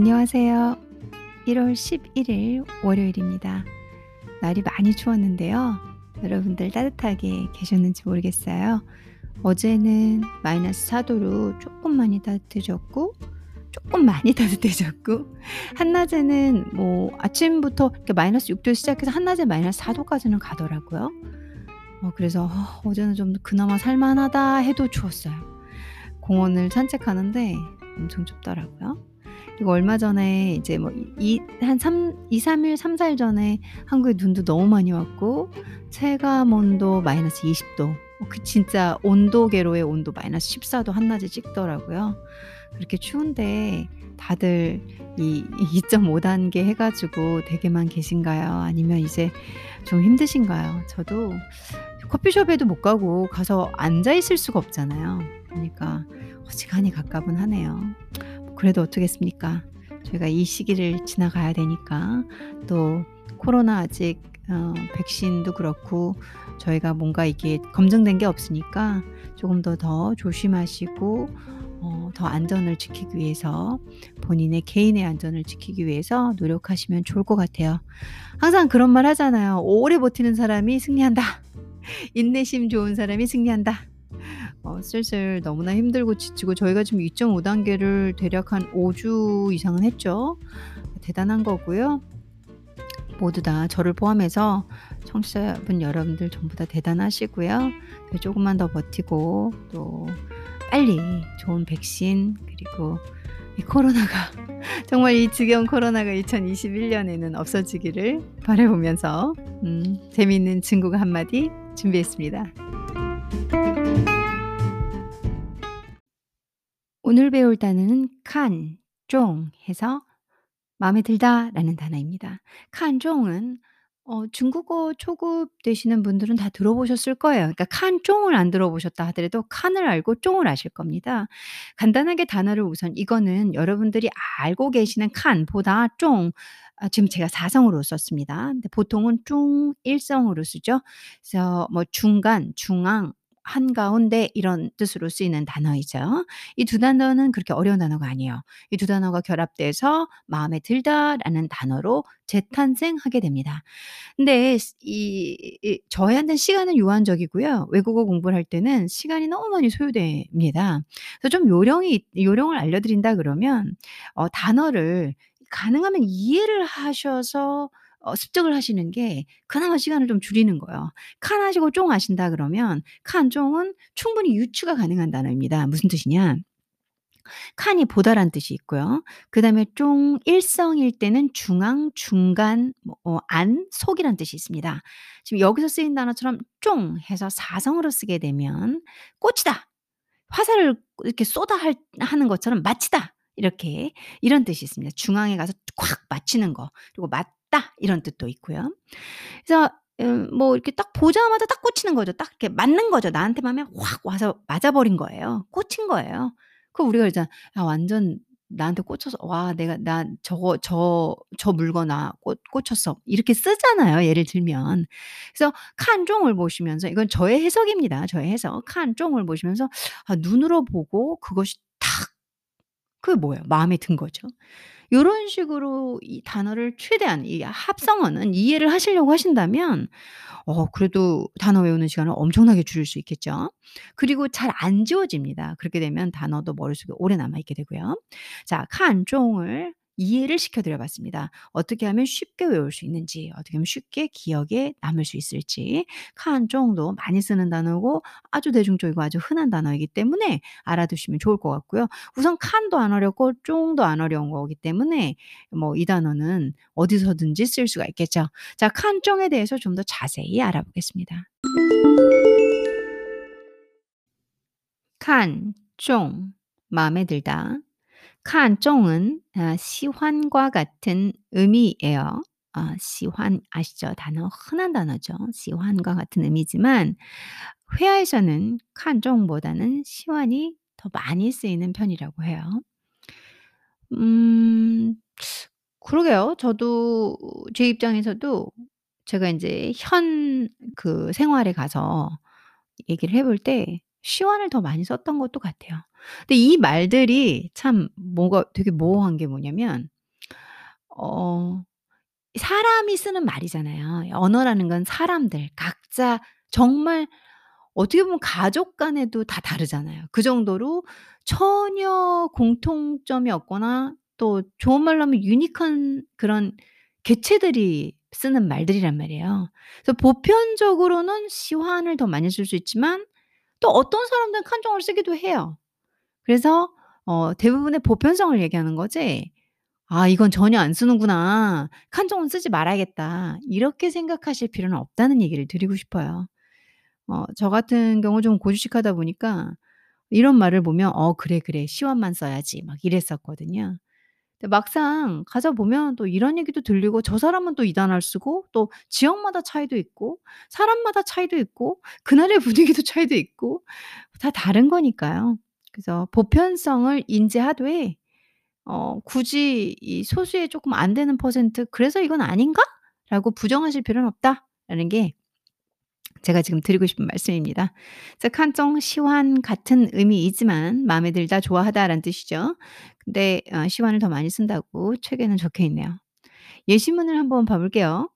안녕하세요. 1월 11일 월요일입니다. 날이 많이 추웠는데요. 여러분들 따뜻하게 계셨는지 모르겠어요. 어제는 마이너스 4도로 조금 많이 따뜻해졌고, 조금 많이 따뜻해졌고, 한낮에는 뭐 아침부터 마이너스 6도 시작해서 한낮에 마이너스 4도까지는 가더라고요. 어, 그래서 어, 어제는 좀 그나마 살만하다 해도 추웠어요. 공원을 산책하는데 엄청 춥더라고요. 그리고 얼마 전에 이제 뭐이한3 2-3일 3-4일 전에 한국에 눈도 너무 많이 왔고 체감 온도 마이너스 20도 어그 진짜 온도계로의 온도 마이너스 14도 한낮에 찍더라고요. 그렇게 추운데 다들 이 2.5 단계 해 가지고 댁에만 계신가요? 아니면 이제 좀 힘드신가요? 저도 커피숍에도 못 가고 가서 앉아 있을 수가 없잖아요. 그러니까 어지간히 갑갑은 하네요. 그래도 어쩌겠습니까? 저희가 이 시기를 지나가야 되니까 또 코로나 아직 어, 백신도 그렇고 저희가 뭔가 이게 검증된 게 없으니까 조금 더더 조심하시고 어, 더 안전을 지키기 위해서 본인의 개인의 안전을 지키기 위해서 노력하시면 좋을 것 같아요. 항상 그런 말 하잖아요. 오래 버티는 사람이 승리한다. 인내심 좋은 사람이 승리한다. 어, 슬슬 너무나 힘들고 지치고 저희가 지금 2.5 단계를 대략 한 5주 이상은 했죠. 대단한 거고요. 모두 다 저를 포함해서 청취자분 여러분들 전부 다 대단하시고요. 조금만 더 버티고 또 빨리 좋은 백신 그리고 이 코로나가 정말 이 지겨운 코로나가 2021년에는 없어지기를 바라보면서 음, 재미있는 친구가 한마디 준비했습니다. 오늘 배울 단어는 칸, 종 해서 마음에 들다 라는 단어입니다. 칸종은 어 중국어 초급 되시는 분들은 다 들어보셨을 거예요. 그러니까 칸종을 안 들어보셨다 하더라도 칸을 알고 종을 아실 겁니다. 간단하게 단어를 우선 이거는 여러분들이 알고 계시는 칸보다 종아 지금 제가 4성으로 썼습니다. 근데 보통은 중 1성으로 쓰죠. 그래서 뭐 중간, 중앙, 한가운데 이런 뜻으로 쓰이는 단어이죠. 이 두 단어는 그렇게 어려운 단어가 아니에요. 이 두 단어가 결합돼서 마음에 들다라는 단어로 재탄생하게 됩니다. 근데 이, 이 저희한테는 시간은 유한적이고요. 외국어 공부를 할 때는 시간이 너무 많이 소요됩니다. 그래서 좀 요령이 요령을 알려드린다 그러면 어, 단어를 가능하면 이해를 하셔서 어 습득을 하시는 게 그나마 시간을 좀 줄이는 거예요. 칸 하시고 쫑 하신다 그러면 칸, 쫑은 충분히 유추가 가능한 단어입니다. 무슨 뜻이냐? 칸이 보다란 뜻이 있고요. 그 다음에 쫑 일성일 때는 중앙, 중간, 뭐어 안, 속이란 뜻이 있습니다. 지금 여기서 쓰인 단어처럼 쫑 해서 사성으로 쓰게 되면 꽃이다. 화살을 이렇게 쏟아 할 하는 것처럼 마치다. 이렇게 이런 뜻이 있습니다. 중앙에 가서 콱 맞히는 거. 그리고 맞 다 이런 뜻도 있고요. 그래서 음 뭐 이렇게 딱 보자마자 딱 꽂히는 거죠. 딱 이렇게 맞는 거죠. 나한테만 하면 확 와서 맞아 버린 거예요. 꽂힌 거예요. 그럼 우리가 이제 야 완전 나한테 꽂혀서 '와 내가 나 저거 저 저 물건 나 꽂 꽂혔어.' 이렇게 쓰잖아요, 예를 들면. 그래서 칸종을 보시면서 이건 저의 해석입니다. 저의 해석. 칸종을 보시면서 아 눈으로 보고 그것이 탁 그게 뭐예요? 마음에 든 거죠. 요런 식으로 이 단어를 최대한 이 합성어는 이해를 하시려고 하신다면 어 그래도 단어 외우는 시간을 엄청나게 줄일 수 있겠죠. 그리고 잘 안 지워집니다. 그렇게 되면 단어도 머릿속에 오래 남아 있게 되고요. 자 칸종을 이해를 시켜 드려 봤습니다. 어떻게 하면 쉽게 외울 수 있는지, 어떻게 하면 쉽게 기억에 남을 수 있을지. 칸종도 많이 쓰는 단어고 아주 대중적이고 아주 흔한 단어이기 때문에 알아두시면 좋을 것 같고요. 우선 칸도 안 어렵고 쫑도 안 어려운 거기 때문에 뭐 이 단어는 어디서든지 쓸 수가 있겠죠. 자, 칸종에 대해서 좀 더 자세히 알아보겠습니다. 칸, 종, 마음에 들다. 칸종은 아, 시환과 같은 의미예요. 아, 시환 아시죠? 단어 흔한 단어죠. 시환과 같은 의미지만 회화에서는 칸종보다는 시환이 더 많이 쓰이는 편이라고 해요. 음, 그러게요. 저도 제 입장에서도 제가 인제 현 그 생활에 가서 얘기를 해볼 때 시완을 더 많이 썼던 것도 같아요. 근데 이 말들이 참 뭐가 되게 모호한 게 뭐냐면 어 사람이 쓰는 말이잖아요. 언어라는 건 사람들 각자 정말 어떻게 보면 가족 간에도 다 다르잖아요. 그 정도로 전혀 공통점이 없거나 또 좋은 말로 하면 유니크한 그런 개체들이 쓰는 말들이란 말이에요. 그래서 보편적으로는 시환을 더 많이 쓸 수 있지만 또 어떤 사람들은 칸종을 쓰기도 해요. 그래서 어 대부분의 보편성을 얘기하는 거지 '아 이건 전혀 안 쓰는구나. 칸종은 쓰지 말아야겠다.' 이렇게 생각하실 필요는 없다는 얘기를 드리고 싶어요. 어 저 같은 경우 좀 고지식하다 보니까 이런 말을 보면 '어 그래, 그래. 시완만 써야지.' 막 이랬었거든요. 근데 막상 가서 보면 또 이런 얘기도 들리고 저 사람은 또 이 단어를 쓰고 또 지역마다 차이도 있고 사람마다 차이도 있고 그날의 분위기도 차이도 있고 다 다른 거니까요. 그래서 보편성을 인지하되 어 굳이 이 소수에 쪼끔 안 되는 퍼센트 '그래서 이건 아닌가?'라고 부정하실 필요는 없다라는 게 제가 지금 드리고 싶은 말씀입니다. 그래서 칸종 시완 같은 의미이지만 마음에 들다, 좋아하다라는 뜻이죠. 근데 어 시완을 더 많이 쓴다고 책에는 적혀 있네요. 예시문을 한번 봐 볼게요.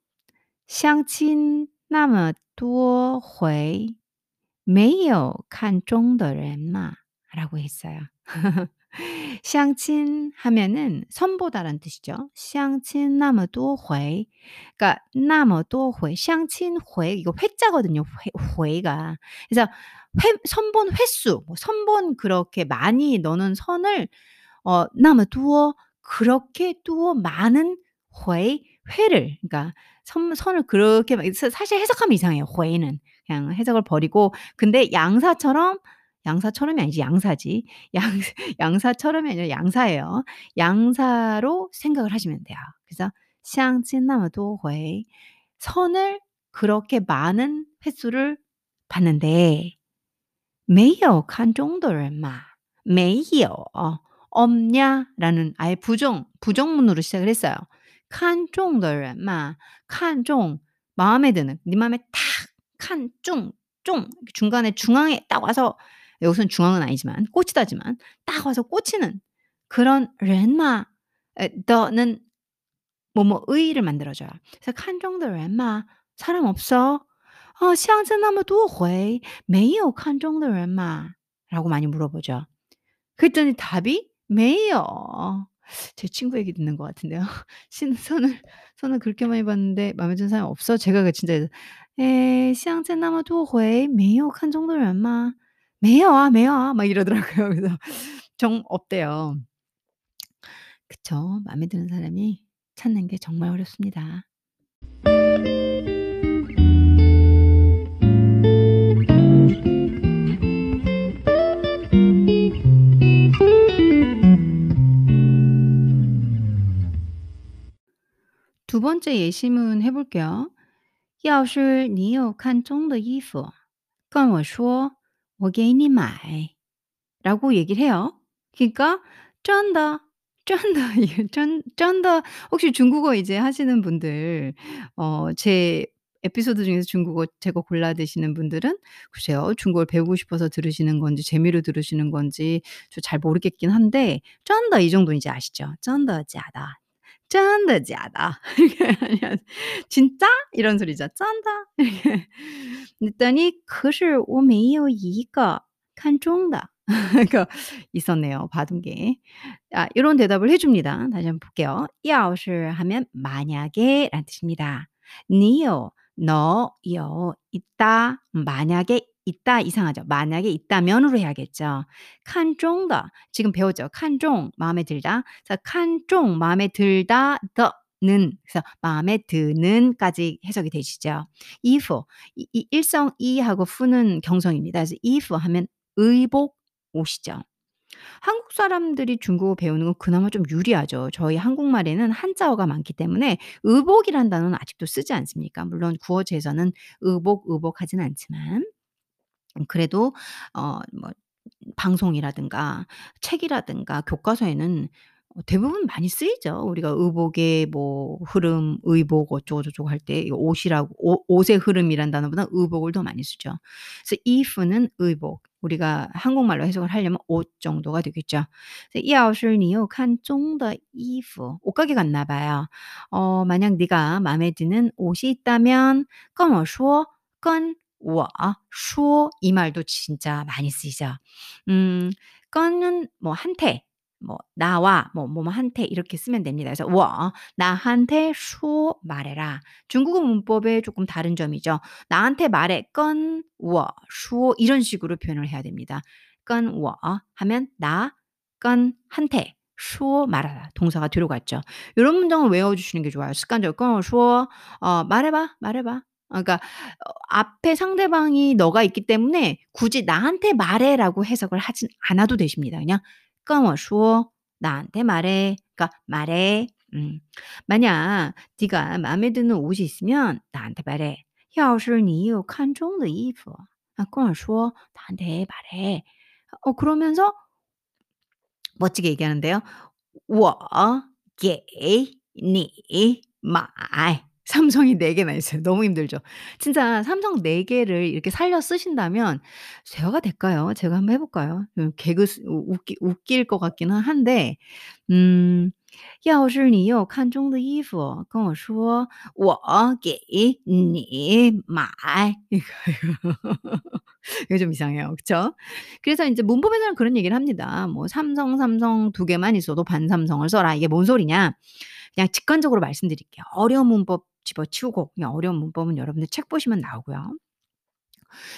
相亲那么多回没有看中的人嘛라고 했어요.相亲 하면은 선보다라는 뜻이죠. 相亲那么多回 그러니까 那么多回 相亲回 이거 회자거든요. 회 회가. 그래서 회 선본 횟수 뭐 선본 그렇게 많이 너는 선을 어, 나무 두어 그렇게 두어 많은 회 회를 그러니까 선, 선을 그렇게 사실 해석하면 이상해요. 회는 그냥 해석을 버리고 근데 양사처럼 양사처럼이 아니지 양사지 양 양사처럼이 아니라 양사예요. 양사로 생각을 하시면 돼요. 그래서 샹친나무도 회 선을 그렇게 많은 횟수를 봤는데 매요 칸 정도를 마 매요 어, 없냐라는 아예 부정 부정문으로 시작을 했어요. 칸종 널마 칸종 마음에 드는 네 마음에 탁칸쫑쫑 중간에 중앙에 딱 와서 여기서는 중앙은 아니지만 꽃이다지만 딱 와서 꽂히는 그런 렌마 더는 뭐뭐 의의를 만들어줘요. 그래서 칸종더 렌마 사람 없어? 어, 시앙나무도 회 매요 칸종더 렌마 라고 많이 물어보죠. 그랬더니 답이 메이요. 어, 제 친구 얘기 듣는 것 같은데요. 신 손을 손을 그렇게 많이 봤는데 마음에 드는 사람 없어? 제가 그 진짜 에 시향제 나무 도회 메이요 칸 정도는 얼마 메요아 메요아 막 이러더라고요. 그래서 정 없대요. 그쵸 마음에 드는 사람이 찾는 게 정말 어렵습니다. 두 번째 예시문 해 볼게요. 要是你有看中的衣服跟我说我给你买라고 얘기를 해요. 그러니까 真的,真的 이게 전 真的 혹시 중국어 이제 하시는 분들 어 제 에피소드 중에서 중국어 제 거 골라 드시는 분들은 글쎄요. 중국어를 배우고 싶어서 들으시는 건지 재미로 들으시는 건지 저 잘 모르겠긴 한데 真的 이 정도는 이제 아시죠? 真的假 的真的假的 이게 아니야 "진짜?" 이런 소리죠. 真的 이렇게 그랬더니 可是我没有一个看中的 그러니까 있었네요, 받은 게. 아 요런 대답을 해 줍니다. 다시 한번 볼게요. 要是 하면 만약에라는 뜻입니다. 你有 너 요 있다 만약에 있다 이상하죠. 만약에 있다면으로 해야겠죠. 칸종더 지금 배웠죠. 칸종 마음에 들다. 자, 칸종 마음에 들다 더 는, 그래서 마음에 드는까지 해석이 되시죠. if, 이, 이 일성 이하고 fu는 경성입니다. 그래서 if 하면 의복 옷이죠. 한국 사람들이 중국어 배우는 건 그나마 좀 유리하죠. 저희 한국말에는 한자어가 많기 때문에 의복이란 단어는 아직도 쓰지 않습니까? 물론 구어제에서는 의복, 의복 하진 않지만. 음 그래도 어 뭐 방송이라든가 책이라든가 교과서에는 어 대부분 많이 쓰이죠. 우리가 의복의 뭐 흐름, 의복 어쩌고 저쩌고 할 때 이 옷이라고 옷 옷의 흐름이란 단어보다 의복을 더 많이 쓰죠. 그래서衣服는 의복, 우리가 한국말로 해석을 하려면 옷 정도가 되겠죠. 그래서 要是你有看中的衣服 옷가게 갔나 봐요. 어 만약 네가 마음에 드는 옷이 있다면 跟我说跟 我说이 말도 진짜 많이 쓰이죠. 음, 건은 뭐 한테 뭐 나와 뭐 뭐한테 이렇게 쓰면 됩니다. 그래서 워 나한테 쇼 말해라. 중국어 문법에 조금 다른 점이죠. 나한테 말해 건워쇼 이런 식으로 표현을 해야 됩니다. 건워 하면 나 건한테 쇼 말하라 동사가 들어갔죠. 이런 문장을 외워주시는 게 좋아요. 습관적으로 쇼 어, 말해봐 말해봐 어 그러니까 어 앞에 상대방이 너가 있기 때문에 굳이 나한테 말해라고 해석을 하진 않아도 되십니다. 그냥 跟我说 나한테 말해. 그러니까 말해. 음. 만약 네가 마음에 드는 옷이 있으면 나한테 말해. 要是你有看中的衣服啊跟我说 나한테 말해. 어 그러면서 멋지게 얘기하는데요. 我给你买 삼성이 4 개나 있어요. 너무 힘들죠. 진짜 삼성 4 개를 이렇게 살려 쓰신다면 대화가 될까요? 제가 한번 해 볼까요? 음 개그 스 우 웃기 웃길 것 같기는 한데 음 要是你有看中的衣服跟我说我给你买 이거, 이거. 이거 좀 이상해요. 그쵸? 그래서 인제 문법에서는 그런 얘기를 합니다. 뭐 "삼성, 삼성 2 개만 있어도 반삼성을 써라." 이게 뭔 소리냐? 그냥 직관적으로 말씀드릴게요. 어려운 문법 집어치우고 그냥 어려운 문법은 여러분들 책 보시면 나오고요.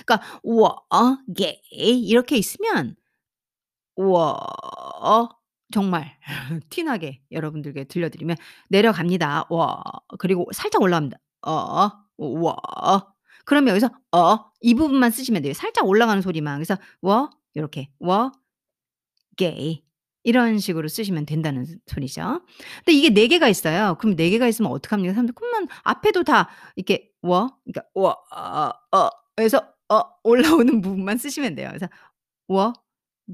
그러니까 워게 이렇게 있으면 워 정말 티나게 여러분들께 들려드리면 내려갑니다. 워 그리고 살짝 올라갑니다. 어워 그러면 여기서 어 이 부분만 쓰시면 돼요. 살짝 올라가는 소리만. 그래서 워 이렇게 워 게이 이런 식으로 쓰시면 된다는 소리죠. 근데 이게 네 개가 있어요. 그럼 네 개가 있으면 어떡합니까? 사람들 그러면 앞에도 다 이렇게 워 그러니까 워 아, 어, 어 그래서 어 올라오는 부분만 쓰시면 돼요. 그래서 워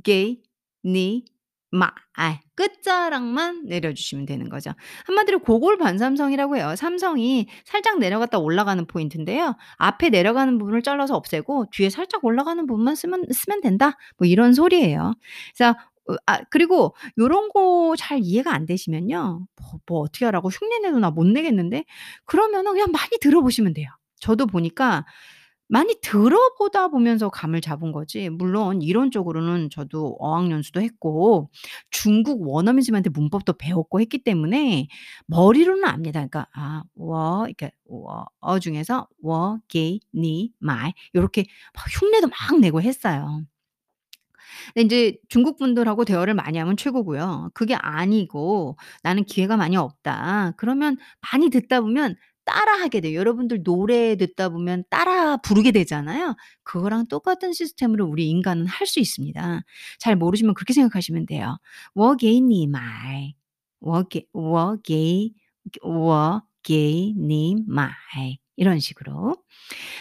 게이 니 마, 알. 끝자락만 내려주시면 되는 거죠. 한마디로 고골 반삼성이라고 해요. 삼성이 살짝 내려갔다 올라가는 포인트인데요. 앞에 내려가는 부분을 잘라서 없애고 뒤에 살짝 올라가는 부분만 쓰면, 쓰면 된다. 뭐 이런 소리예요. 그래서 어, 아, 그리고 요런 거 잘 이해가 안 되시면요. 뭐, 뭐 어떻게 하라고 흉내내도 나 못 내겠는데? 그러면은 그냥 많이 들어보시면 돼요. 저도 보니까 많이 들어보다 보면서 감을 잡은 거지. 물론 이론적으로는 저도 어학연수도 했고 중국 원어민들한테 문법도 배웠고 했기 때문에 머리로는 압니다. 그러니까 아, 我, 이렇게 我, 어 중에서 我, 给, 你, 买 이렇게 막 흉내도 막 내고 했어요. 근데 인제 중국 분들하고 대화를 많이 하면 최고고요. 그게 아니고 '나는 기회가 많이 없다.' 그러면 많이 듣다 보면 따라하게 돼요. 여러분들 노래 듣다 보면 따라 부르게 되잖아요. 그거랑 똑같은 시스템으로 우리 인간은 할 수 있습니다. 잘 모르시면 그렇게 생각하시면 돼요. 我给你买我给我给我给你买 이런 식으로.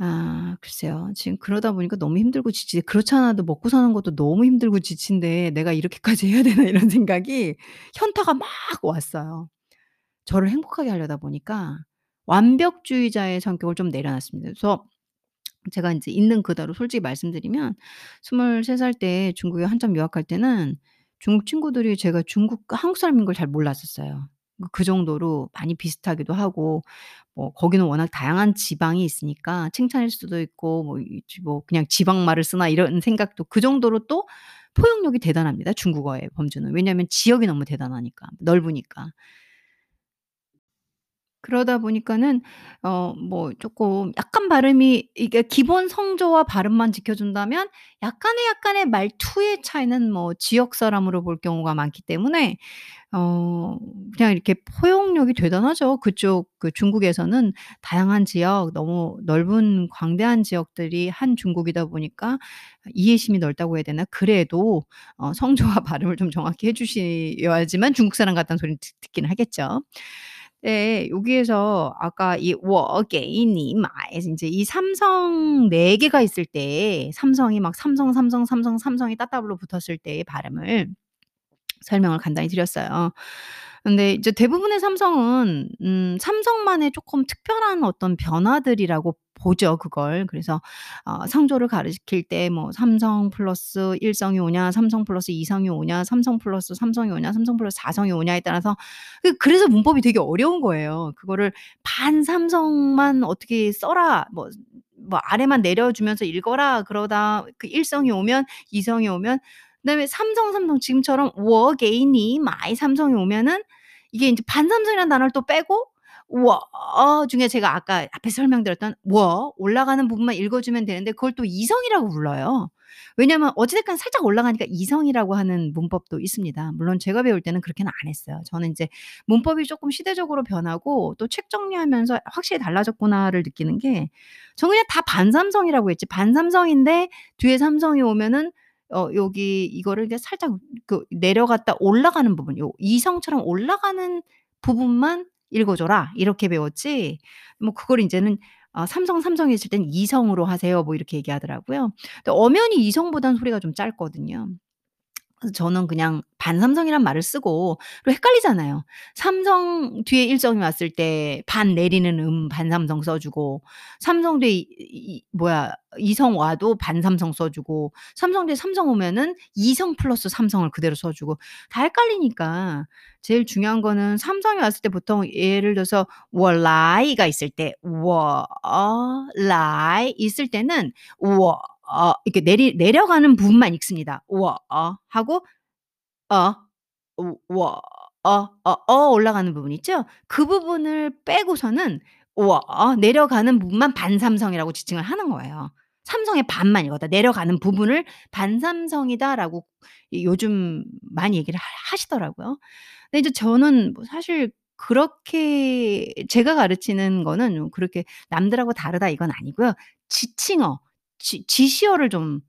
아 글쎄요. 지금 그러다 보니까 너무 힘들고 지치 그렇지 않아도 먹고 사는 것도 너무 힘들고 지친데 '내가 이렇게까지 해야 되나.' 이런 생각이 현타가 막 왔어요. 저를 행복하게 하려다 보니까 완벽주의자의 성격을 좀 내려놨습니다. 그래서 제가 인제 있는 그대로 솔직히 말씀드리면 23 살 때 중국에 한참 유학할 때는 중국 친구들이 제가 중국 한국 사람인 걸 잘 몰랐었어요. 그그 정도로 많이 비슷하기도 하고 뭐 거기는 워낙 다양한 지방이 있으니까 칭찬일 수도 있고 뭐이지뭐 그냥 지방 말을 쓰나 이런 생각도 그 정도로 또 포용력이 대단합니다 중국어의 범주는. 왜냐하면 지역이 너무 대단하니까 넓으니까. 그러다 보니까는 어 뭐 쪼끔 약간 발음이 이게 기본 성조와 발음만 지켜준다면 약간의, 약간의 말투의 차이는 뭐 지역 사람으로 볼 경우가 많기 때문에 어 그냥 이렇게 포용력이 대단하죠. 그쪽 그 중국에서는 다양한 지역 너무 넓은 광대한 지역들이 한 중국이다 보니까 이해심이 넓다고 해야 되나? 그래도 어 성조와 발음을 좀 정확히 해 주셔야지만 중국 사람 같다는 소리는 듣 듣긴 하겠죠. 네. 여기에서 아까 이 我给你买 인제 이 삼성 4 개가 있을 때 삼성이 막 삼성, 삼성, 삼성, 삼성이 따따블로 붙었을 때의 발음을 설명을 간단히 드렸어요. 근데 이제 대부분의 삼성은 음 삼성만의 쪼끔 특별한 어떤 변화들이라고 보죠 그걸. 그래서 어 성조를 가리킬 때 뭐 삼성 플러스 1 성이 오냐 삼성 플러스 2 성이 오냐 삼성 플러스 3 성이 오냐 삼성 플러스 4 성이 오냐에 따라서 그 그래서 문법이 되게 어려운 거예요. 그거를 "반 삼성만 어떻게 써라." 뭐뭐 "아래만 내려주면서 읽어라." 그러다 그 1 성이 오면 2 성이 오면 그다음에 삼성 삼성 지금처럼 我给你买 삼성이 오면은 이게 이제 반삼성이라는 단어를 또 빼고 我 중에 제가 아까 앞에 설명드렸던 我 올라가는 부분만 읽어주면 되는데 그걸 또 이성이라고 불러요. 왜냐하면 어찌됐건 살짝 올라가니까 이성이라고 하는 문법도 있습니다. 물론 제가 배울 때는 그렇게는 안 했어요. 저는 이제 문법이 조금 시대적으로 변하고 또 책 정리하면서 확실히 달라졌구나를 느끼는 게 저는 그냥 다 반삼성이라고 했지 반삼성인데 뒤에 삼성이 오면은 어 여기 이거를 이제 살짝 그 내려갔다 올라가는 부분 요2 성처럼 올라가는 부분만 읽어 줘라 이렇게 배웠지 뭐 그걸 인제는 어 삼성, 삼성이 있을 땐2 성으로 하세요 뭐 이렇게 얘기하더라고요. 근데 엄연히 2 성보다는 소리가 좀 짧거든요. 저는 그냥 반삼성이란 말을 쓰고 그리고 헷갈리잖아요. 삼성 뒤에 일정이 왔을 때 반 내리는 음 반삼성 써주고 삼성 뒤에 이, 이, 뭐야 이성 와도 반삼성 써주고 삼성 뒤에 삼성 오면은 이성 플러스 삼성을 그대로 써주고 다 헷갈리니까 제일 중요한 거는 삼성이 왔을 때 보통 예를 들어서 월라이가 있을 때 월라이 있을 때는 워 어, 이렇게 내리, 내려가는 부분만 읽습니다. 우와, 어, 하고, 어, 우와, 어, 어, 어 올라가는 부분 있죠? 그 부분을 빼고서는 우와, 어, 내려가는 부분만 반삼성이라고 지칭을 하는 거예요. 삼성의 반만 이거다. 내려가는 부분을 반삼성이다라고 요즘 많이 얘기를 하시더라고요. 근데 이제 저는 뭐 사실 그렇게 제가 가르치는 거는 그렇게 남들하고 다르다 이건 아니고요. 지칭어, 지 지시어를 좀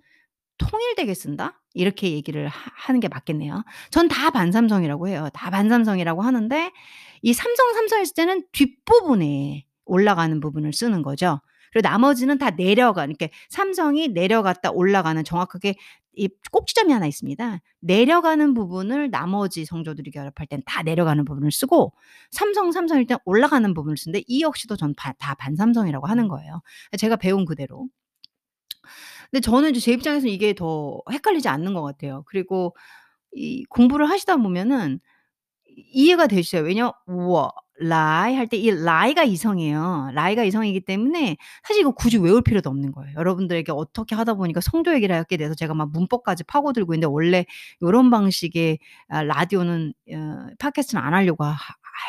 통일되게 쓴다 이렇게 얘기를 하 하는 게 맞겠네요. 전 다 반삼성이라고 해요. 다 반삼성이라고 하는데 이 삼성, 삼성 있을 때는 뒷부분에 올라가는 부분을 쓰는 거죠. 그리고 나머지는 다 내려가 이렇게 삼성이 내려갔다 올라가는 정확하게 이 꼭지점이 하나 있습니다. 내려가는 부분을 나머지 성조들이 결합할 땐 다 내려가는 부분을 쓰고 삼성, 삼성일 땐 올라가는 부분을 쓰는데 이 역시도 전반다 반삼성이라고 하는 거예요. 제가 배운 그대로. 근데 저는 이제 제 입장에서는 이게 더 헷갈리지 않는 것 같아요. 그리고 이 공부를 하시다 보면은 이해가 되시죠? 왜냐, 우와, 라이 할 때 이 라이가 이성이에요. 라이가 이성이기 때문에 사실 이거 굳이 외울 필요도 없는 거예요. 여러분들에게 어떻게 하다 보니까 성조 얘기를 하게 돼서 제가 막 문법까지 파고들고 있는데 원래 이런 방식의 아, 라디오는 어, 팟캐스트는 안 하려고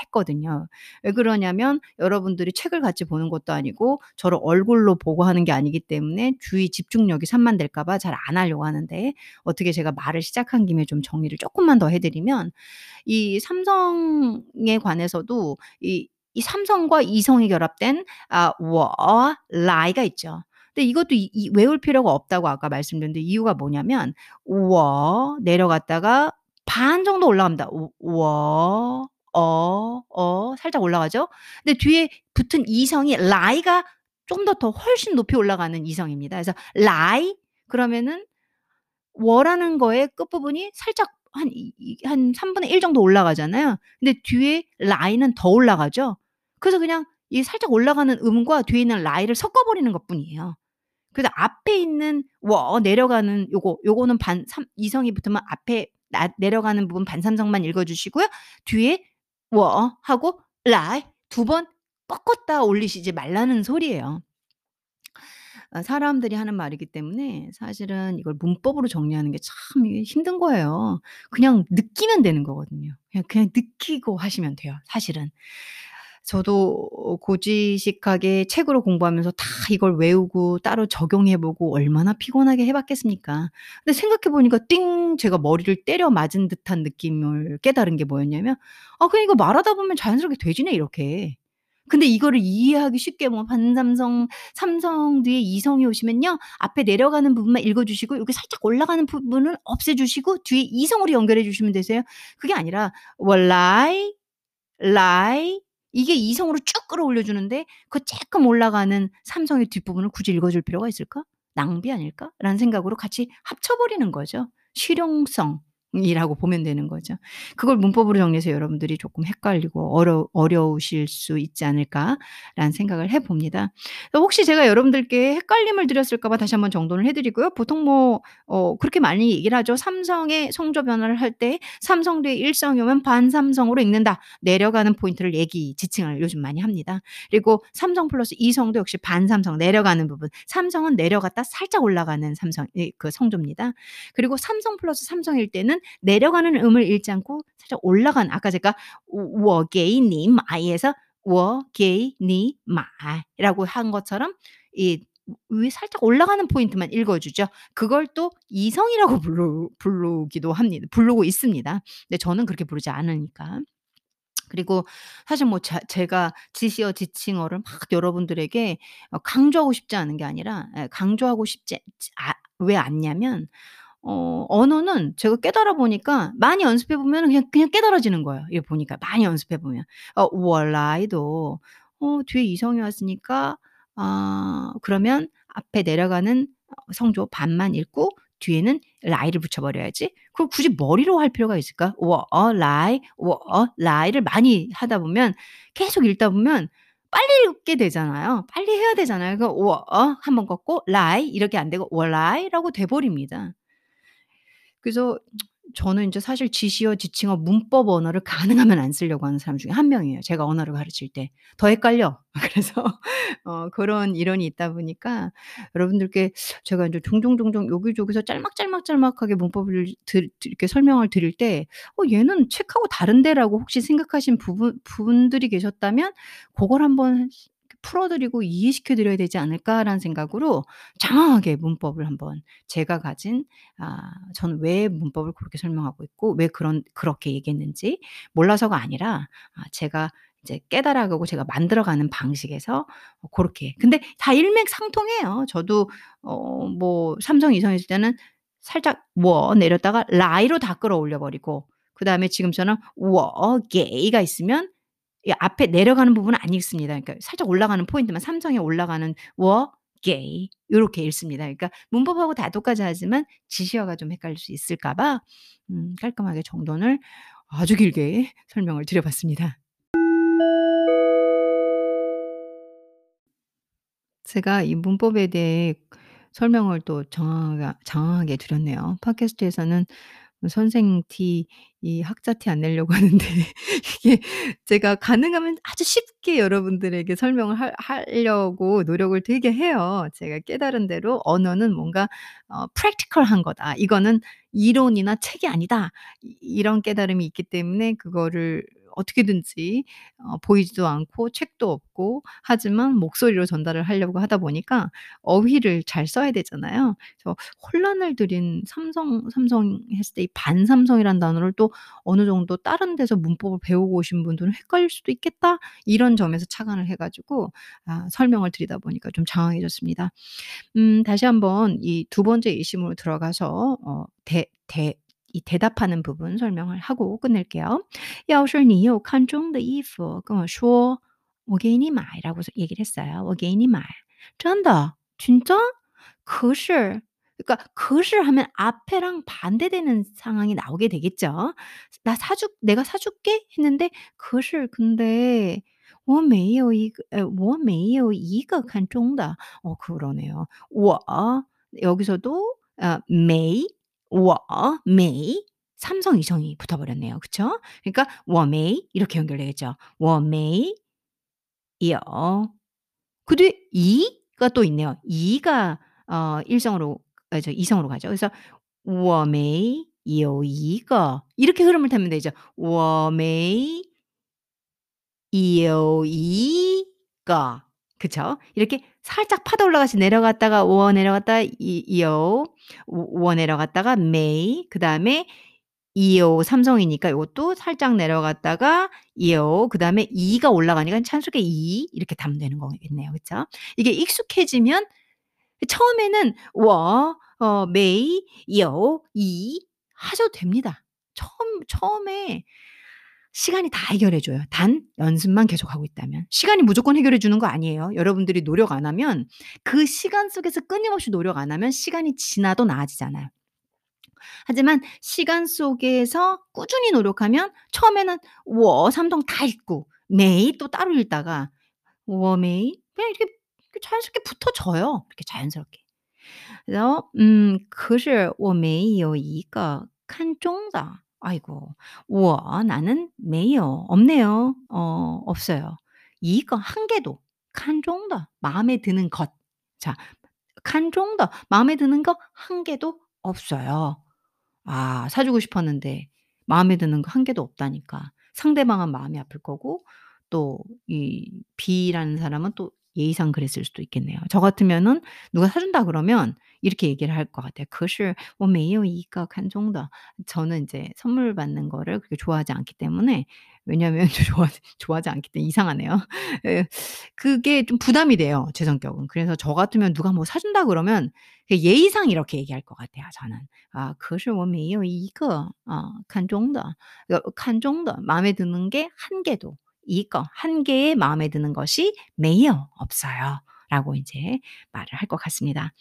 했거든요. 왜 그러냐면 여러분들이 책을 같이 보는 것도 아니고 저를 얼굴로 보고 하는 게 아니기 때문에 주의 집중력이 산만될까봐 잘 안 하려고 하는데 어떻게 제가 말을 시작한 김에 좀 정리를 조금만 더 해드리면 이 삼성에 관해서도 이, 이 삼성과 이성이 결합된 아, 와, 라이가 있죠. 근데 이것도 이, 이 외울 필요가 없다고 아까 말씀드렸는데 이유가 뭐냐면 워 내려갔다가 반 정도 올라갑니다. 워, 어, 살짝 올라가죠. 근데 뒤에 붙은 이성이 라이가 좀 더 더 훨씬 높이 올라가는 이성입니다. 그래서 라이 그러면은 워라는 거의 끝부분이 살짝 한, 한 3분의 1 정도 올라가잖아요. 근데 뒤에 라이는 더 올라가죠. 그래서 그냥 이 살짝 올라가는 음과 뒤에 있는 라이를 섞어버리는 것 뿐이에요. 그래서 앞에 있는 워 어, 내려가는 요거 요거는 반 삼, 이성이 붙으면 앞에 나, 내려가는 부분 반삼성만 읽어주시고요. 뒤에 워 어, 하고 来 2번 꺾었다 올리시지 말라는 소리예요. 아 사람들이 하는 말이기 때문에 사실은 이걸 문법으로 정리하는 게 참 이게 힘든 거예요. 그냥 느끼면 되는 거거든요. 그냥, 그냥 느끼고 하시면 돼요 사실은. 저도 어 고지식하게 책으로 공부하면서 다 이걸 외우고 따로 적용해 보고 얼마나 피곤하게 해 봤겠습니까. 근데 생각해 보니까 띵 제가 머리를 때려 맞은 듯한 느낌을 깨달은 게 뭐였냐면 '아 그냥 이거 말하다 보면 자연스럽게 되지네 이렇게.' 근데 이거를 이해하기 쉽게 뭐 반삼성 삼성 뒤에 이성이 오시면요. 앞에 내려가는 부분만 읽어 주시고 여기 살짝 올라가는 부분을 없애 주시고 뒤에 이성으로 연결해 주시면 되세요. 그게 아니라 월라이, 라 이 이게 이성으로 쭉 끌어올려 주는데 그 쪼끔 올라가는 삼성의 뒷부분을 굳이 읽어 줄 필요가 있을까? '낭비 아닐까?'라는 생각으로 같이 합쳐 버리는 거죠. 실용성 이라고 보면 되는 거죠. 그걸 문법으로 정리해서 여러분들이 조금 헷갈리고 어려 어려우실 수 있지 않을까라는 생각을 해 봅니다. 어 혹시 제가 여러분들께 헷갈림을 드렸을까 봐 다시 한번 정돈을 해 드리고요. 보통 뭐 어 그렇게 많이 얘기를 하죠. 삼성의 성조 변화를 할 때 삼성 뒤에 일성이 오면 반삼성으로 읽는다. 내려가는 포인트를 얘기 지칭을 요즘 많이 합니다. 그리고 삼성 플러스 이성도 역시 반삼성 내려가는 부분. 삼성은 내려갔다 살짝 올라가는 삼성 이그 성조입니다. 그리고 삼성 플러스 삼성일 때는 내려가는 음을 읽지 않고 살짝 올라가는 아까 제가 워 워게이니마이에서 워게이니마이라고 한 것처럼 이 위에 살짝 올라가는 포인트만 읽어 주죠. 그걸 또 이성이라고 부르 부르기도 합니다. 부르고 있습니다. 근데 저는 그렇게 부르지 않으니까. 그리고 사실 뭐 자 제가 지시어 지칭어를 막 여러분들에게 어 강조하고 싶지 않은 게 아니라 예 강조하고 싶지 지아왜 않냐면 어 언어는 제가 깨달아 보니까 많이 연습해 보면은 그냥 그냥 깨달아지는 거예요. 이게 보니까 많이 연습해 보면. 어 我来도 어 뒤에 이성이 왔으니까 아 그러면 앞에 내려가는 어 성조 반만 읽고 뒤에는 来를 붙여 버려야지. 그걸 굳이 머리로 할 필요가 있을까? 我来, 我来를 많이 하다 보면 계속 읽다 보면 빨리 읽게 되잖아요. 빨리 해야 되잖아요. 그 我 한번 걷고 来 이렇게 안 되고 我来라고 돼 버립니다. 그래서 저는 인제 사실 지시어, 지칭어, 문법 언어를 가능하면 안 쓰려고 하는 사람 중에 한 명이에요, 제가 언어를 가르칠 때. 더 헷갈려. 그래서 어 그런 일원이 있다 보니까 여러분들께 제가 인제 종종 종종 여기저기서 짤막짤막짤막하게 문법을 드드 이렇게 설명을 드릴 때 '어 얘는 책하고 다른데?'라고 혹시 생각하신 부분 분들이 계셨다면 고걸 한번 풀어 드리고 이해시켜 드려야 되지 않을까라는 생각으로 장황하게 문법을 한번 제가 가진 아 저는 왜 문법을 그렇게 설명하고 있고 왜 그런 그렇게 얘기했는지 몰라서가 아니라 아 제가 이제 깨달아 가고 제가 만들어 가는 방식에서 어 고렇게 근데 다 일맥상통해요. 저도 어 뭐 삼성, 이성이었을 때는 살짝 워 내렸다가 라이로 다 끌어올려 버리고 그 다음에 지금처럼 워 게이가 있으면 이 앞에 내려가는 부분은 안 읽습니다. 그러니까 살짝 올라가는 포인트만 삼성에 올라가는 워 게이 요렇게 읽습니다. 그러니까 문법하고 다 똑같이 하지만 지시어가 좀 헷갈릴 수 있을까 봐 음 깔끔하게 정돈을 아주 길게 설명을 드려 봤습니다. 제가 이 문법에 대해 설명을 또 정확하 장황하게 드렸네요. 팟캐스트에서는 선생 티 이 학자 티 안 내려고 하는데 이게 제가 가능하면 아주 쉽게 여러분들에게 설명을 할 하려고 노력을 되게 해요. 제가 깨달은 대로 '언어는 뭔가 어 practical한 거다. 이거는 이론이나 책이 아니다.' 이 이런 깨달음이 있기 때문에 그거를 어떻게든지 어 보이지도 않고 책도 없고 하지만 목소리로 전달을 하려고 하다 보니까 어휘를 잘 써야 되잖아요. 그래서 혼란을 드린 삼성 삼성 했을 때 이 반삼성이라는 단어를 또 어느 정도 다른 데서 문법을 배우고 오신 분들은 '헷갈릴 수도 있겠다.' 이런 점에서 착안을 해 가지고 아 설명을 드리다 보니까 좀 장황해졌습니다. 음 다시 한번 이 두 번째 예시문으로 들어가서 어 대 대 이 대답하는 부분 설명을 하고 끝낼게요. 要是你有看中的衣服跟我说我给你买 라고 얘기를 했어요. 我给你买. 真的? 진짜? 可是 그러니까 可是 하면 앞에랑 반대되는 상황이 나오게 되겠죠. "나 사줄 내가 사 줄게." 했는데 可是 근데 我没有一个呃我没有一个看中的 어 그러네요. 我 여기서도 어 没 워메이 삼성 이성이 붙어버렸네요. 그쵸? 그러니까 워메이 이렇게 연결되겠죠. 워메이 이어. 그 뒤에 이가 또 있네요. 이가 어 일성으로 아, 저 이성으로 가죠. 그래서 워메이 이어 이거 이렇게 흐름을 타면 되죠. 워메이 이어 이거 그쵸? 이렇게 살짝 파도 올라가시 내려갔다가 워 내려갔다가 이 이요 워 내려갔다가 메이 그다음에 이요 삼성이니까 요것도 살짝 내려갔다가 이요 그다음에 이가 올라가니까 찬속에 이 이렇게 담으면 되는 거겠네요. 그쵸? 이게 익숙해지면 처음에는 워, 어 메이, 요, 이 하셔도 됩니다. 처음 처음에 시간이 다 해결해 줘요. 단 연습만 계속하고 있다면. 시간이 무조건 해결해 주는 거 아니에요. 여러분들이 노력 안 하면 그 시간 속에서 끊임없이 노력 안 하면 시간이 지나도 나아지잖아요. 하지만 시간 속에서 꾸준히 노력하면 처음에는 워 삼동 다 읽고 메이 또 따로 읽다가 워 메이 그냥 이렇게 자연스럽게 붙어져요. 이렇게 자연스럽게. 그래서 음 可是我没有一个看中的 아이고. 我 나는 没有 없네요. 어 없어요. 一个한 개도 看中的 마음에 드는 것. 자, 看中的 마음에 드는 거 한 개도 없어요. 아, 사주고 싶었는데 마음에 드는 거 한 개도 없다니까. 상대방은 마음이 아플 거고 또 이 B라는 사람은 또 예의상 그랬을 수도 있겠네요. 저 같으면은 누가 사준다 그러면 이렇게 얘기를 할 것 같아요. 可是我没有一个看中的 저는 인제 선물 받는 거를 그렇게 좋아하지 않기 때문에 왜냐하면 좋아 좋아하지 않기 때문에 이상하네요. 예. 그게 좀 부담이 돼요, 제 성격은. 그래서 저 같으면 누가 뭐 사준다 그러면 그 예의상 이렇게 얘기할 것 같아요, 저는. 아 可是我没有一个 어 看中的 그 看中的 마음에 드는 게 한 개도 이거 한 개의 마음에 드는 것이 没有 없어요. 라고 인제 말을 할 것 같습니다.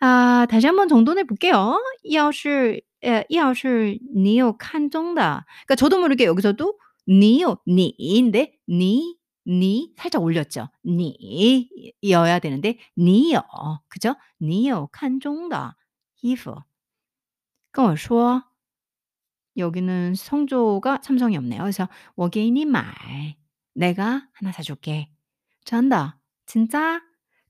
아 다시 한번 정돈해 볼게요. 要是 예 要是你有看中的 그러니까 저도 모르게 여기서도 你有 니인데 니, 니 살짝 올렸죠. 니 여야 되는데 你有 그죠? 你有看中的衣服跟我说 여기는 성조가 참성이 없네요. 그래서 我给你买 내가 하나 사줄게. 真的 진짜?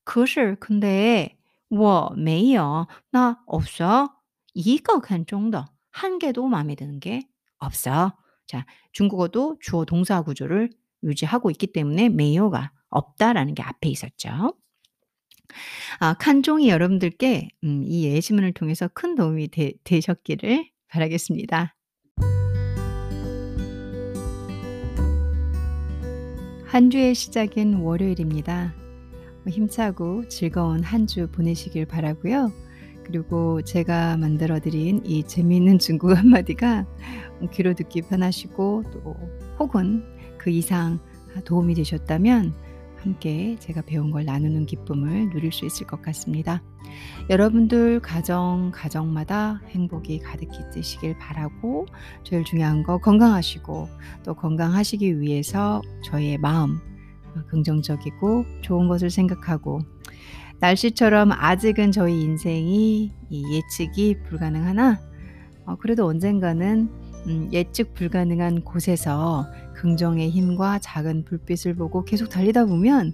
可是 근데 我没有 나 없어. 一个看中的한 개도 마음에 드는 게 없어. 자, 중국어도 주어 동사 구조를 유지하고 있기 때문에 没有가 없다라는 게 앞에 있었죠. 아 칸종이 여러분들께 음 이 예시문을 통해서 큰 도움이 되 되셨기를 바라겠습니다. 한 주의 시작은 월요일입니다. 힘차고 즐거운 한 주 보내시길 바라고요. 그리고 제가 만들어 드린 이 재미있는 중국어 한마디가 귀로 듣기 편하시고 또 혹은 그 이상 도움이 되셨다면 함께 제가 배운 걸 나누는 기쁨을 누릴 수 있을 것 같습니다. 여러분들 가정, 가정마다 행복이 가득히 뜨시길 바라고 제일 중요한 거 건강하시고 또 건강하시기 위해서 저희의 마음 긍정적이고 좋은 것을 생각하고 날씨처럼 아직은 저희 인생이 예측이 불가능하나 어, 그래도 언젠가는 음, 예측 불가능한 곳에서 긍정의 힘과 작은 불빛을 보고 계속 달리다 보면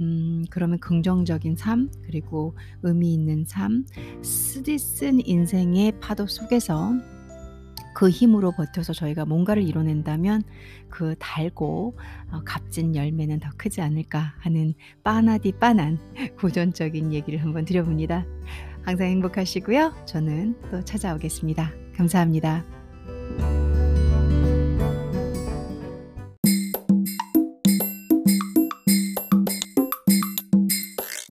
음, 그러면 긍정적인 삶 그리고 의미 있는 삶 쓰디쓴 인생의 파도 속에서 그 힘으로 버텨서 저희가 뭔가를 이뤄낸다면 그 달고 어, 값진 열매는 더 크지 않을까 하는 빠나디 빠난 고전적인 얘기를 한번 드려봅니다. 항상 행복하시고요. 저는 또 찾아오겠습니다. 감사합니다. thank you